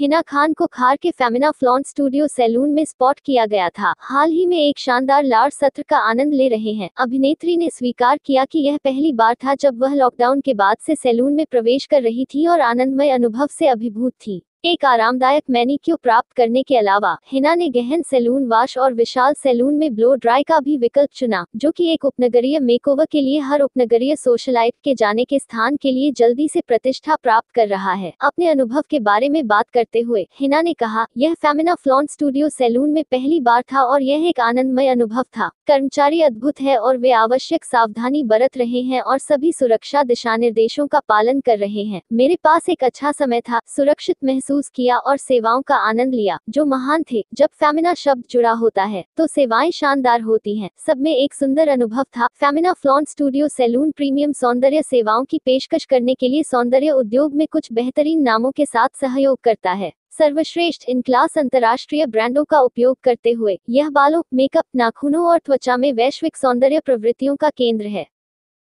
हिना खान को खार के Femina Flaunt studio salon में स्पॉट किया गया था। हाल ही में एक शानदार लार सत्र का आनंद ले रहे हैं। अभिनेत्री ने स्वीकार किया कि यह पहली बार था जब वह लॉकडाउन के बाद से सैलून में प्रवेश कर रही थी और आनंदमय अनुभव से अभिभूत थी। एक आरामदायक मैनिक्यू प्राप्त करने के अलावा, हिना ने गहन सैलून वाश और विशाल सैलून में ब्लो ड्राई का भी विकल्प चुना, जो कि एक उपनगरीय मेकओवर के लिए हर उपनगरीय सोशलाइट के जाने के स्थान के लिए जल्दी से प्रतिष्ठा प्राप्त कर रहा है। अपने अनुभव के बारे में बात करते हुए, हिना ने कहा, यह फेमिना फ्लॉन स्टूडियो सैलून में पहली बार था और यह एक आनंदमय अनुभव था। कर्मचारी अद्भुत है और वे आवश्यक सावधानी बरत रहे हैं और सभी सुरक्षा दिशा निर्देशों का पालन कर रहे हैं। मेरे पास एक अच्छा समय था, सुरक्षित महसूस महसूस किया और सेवाओं का आनंद लिया, जो महान थे। जब फेमिना शब्द जुड़ा होता है तो सेवाएँ शानदार होती हैं। सब में एक सुंदर अनुभव था। Femina Flaunt Studio Salon premium सौंदर्य सेवाओं की पेशकश करने के लिए सौंदर्य उद्योग में कुछ बेहतरीन नामों के साथ सहयोग करता है। सर्वश्रेष्ठ इन क्लास अंतर्राष्ट्रीय ब्रांडों का उपयोग करते हुए, यह बालों, मेकअप, नाखूनों और त्वचा में वैश्विक सौंदर्य प्रवृत्तियों का केंद्र है।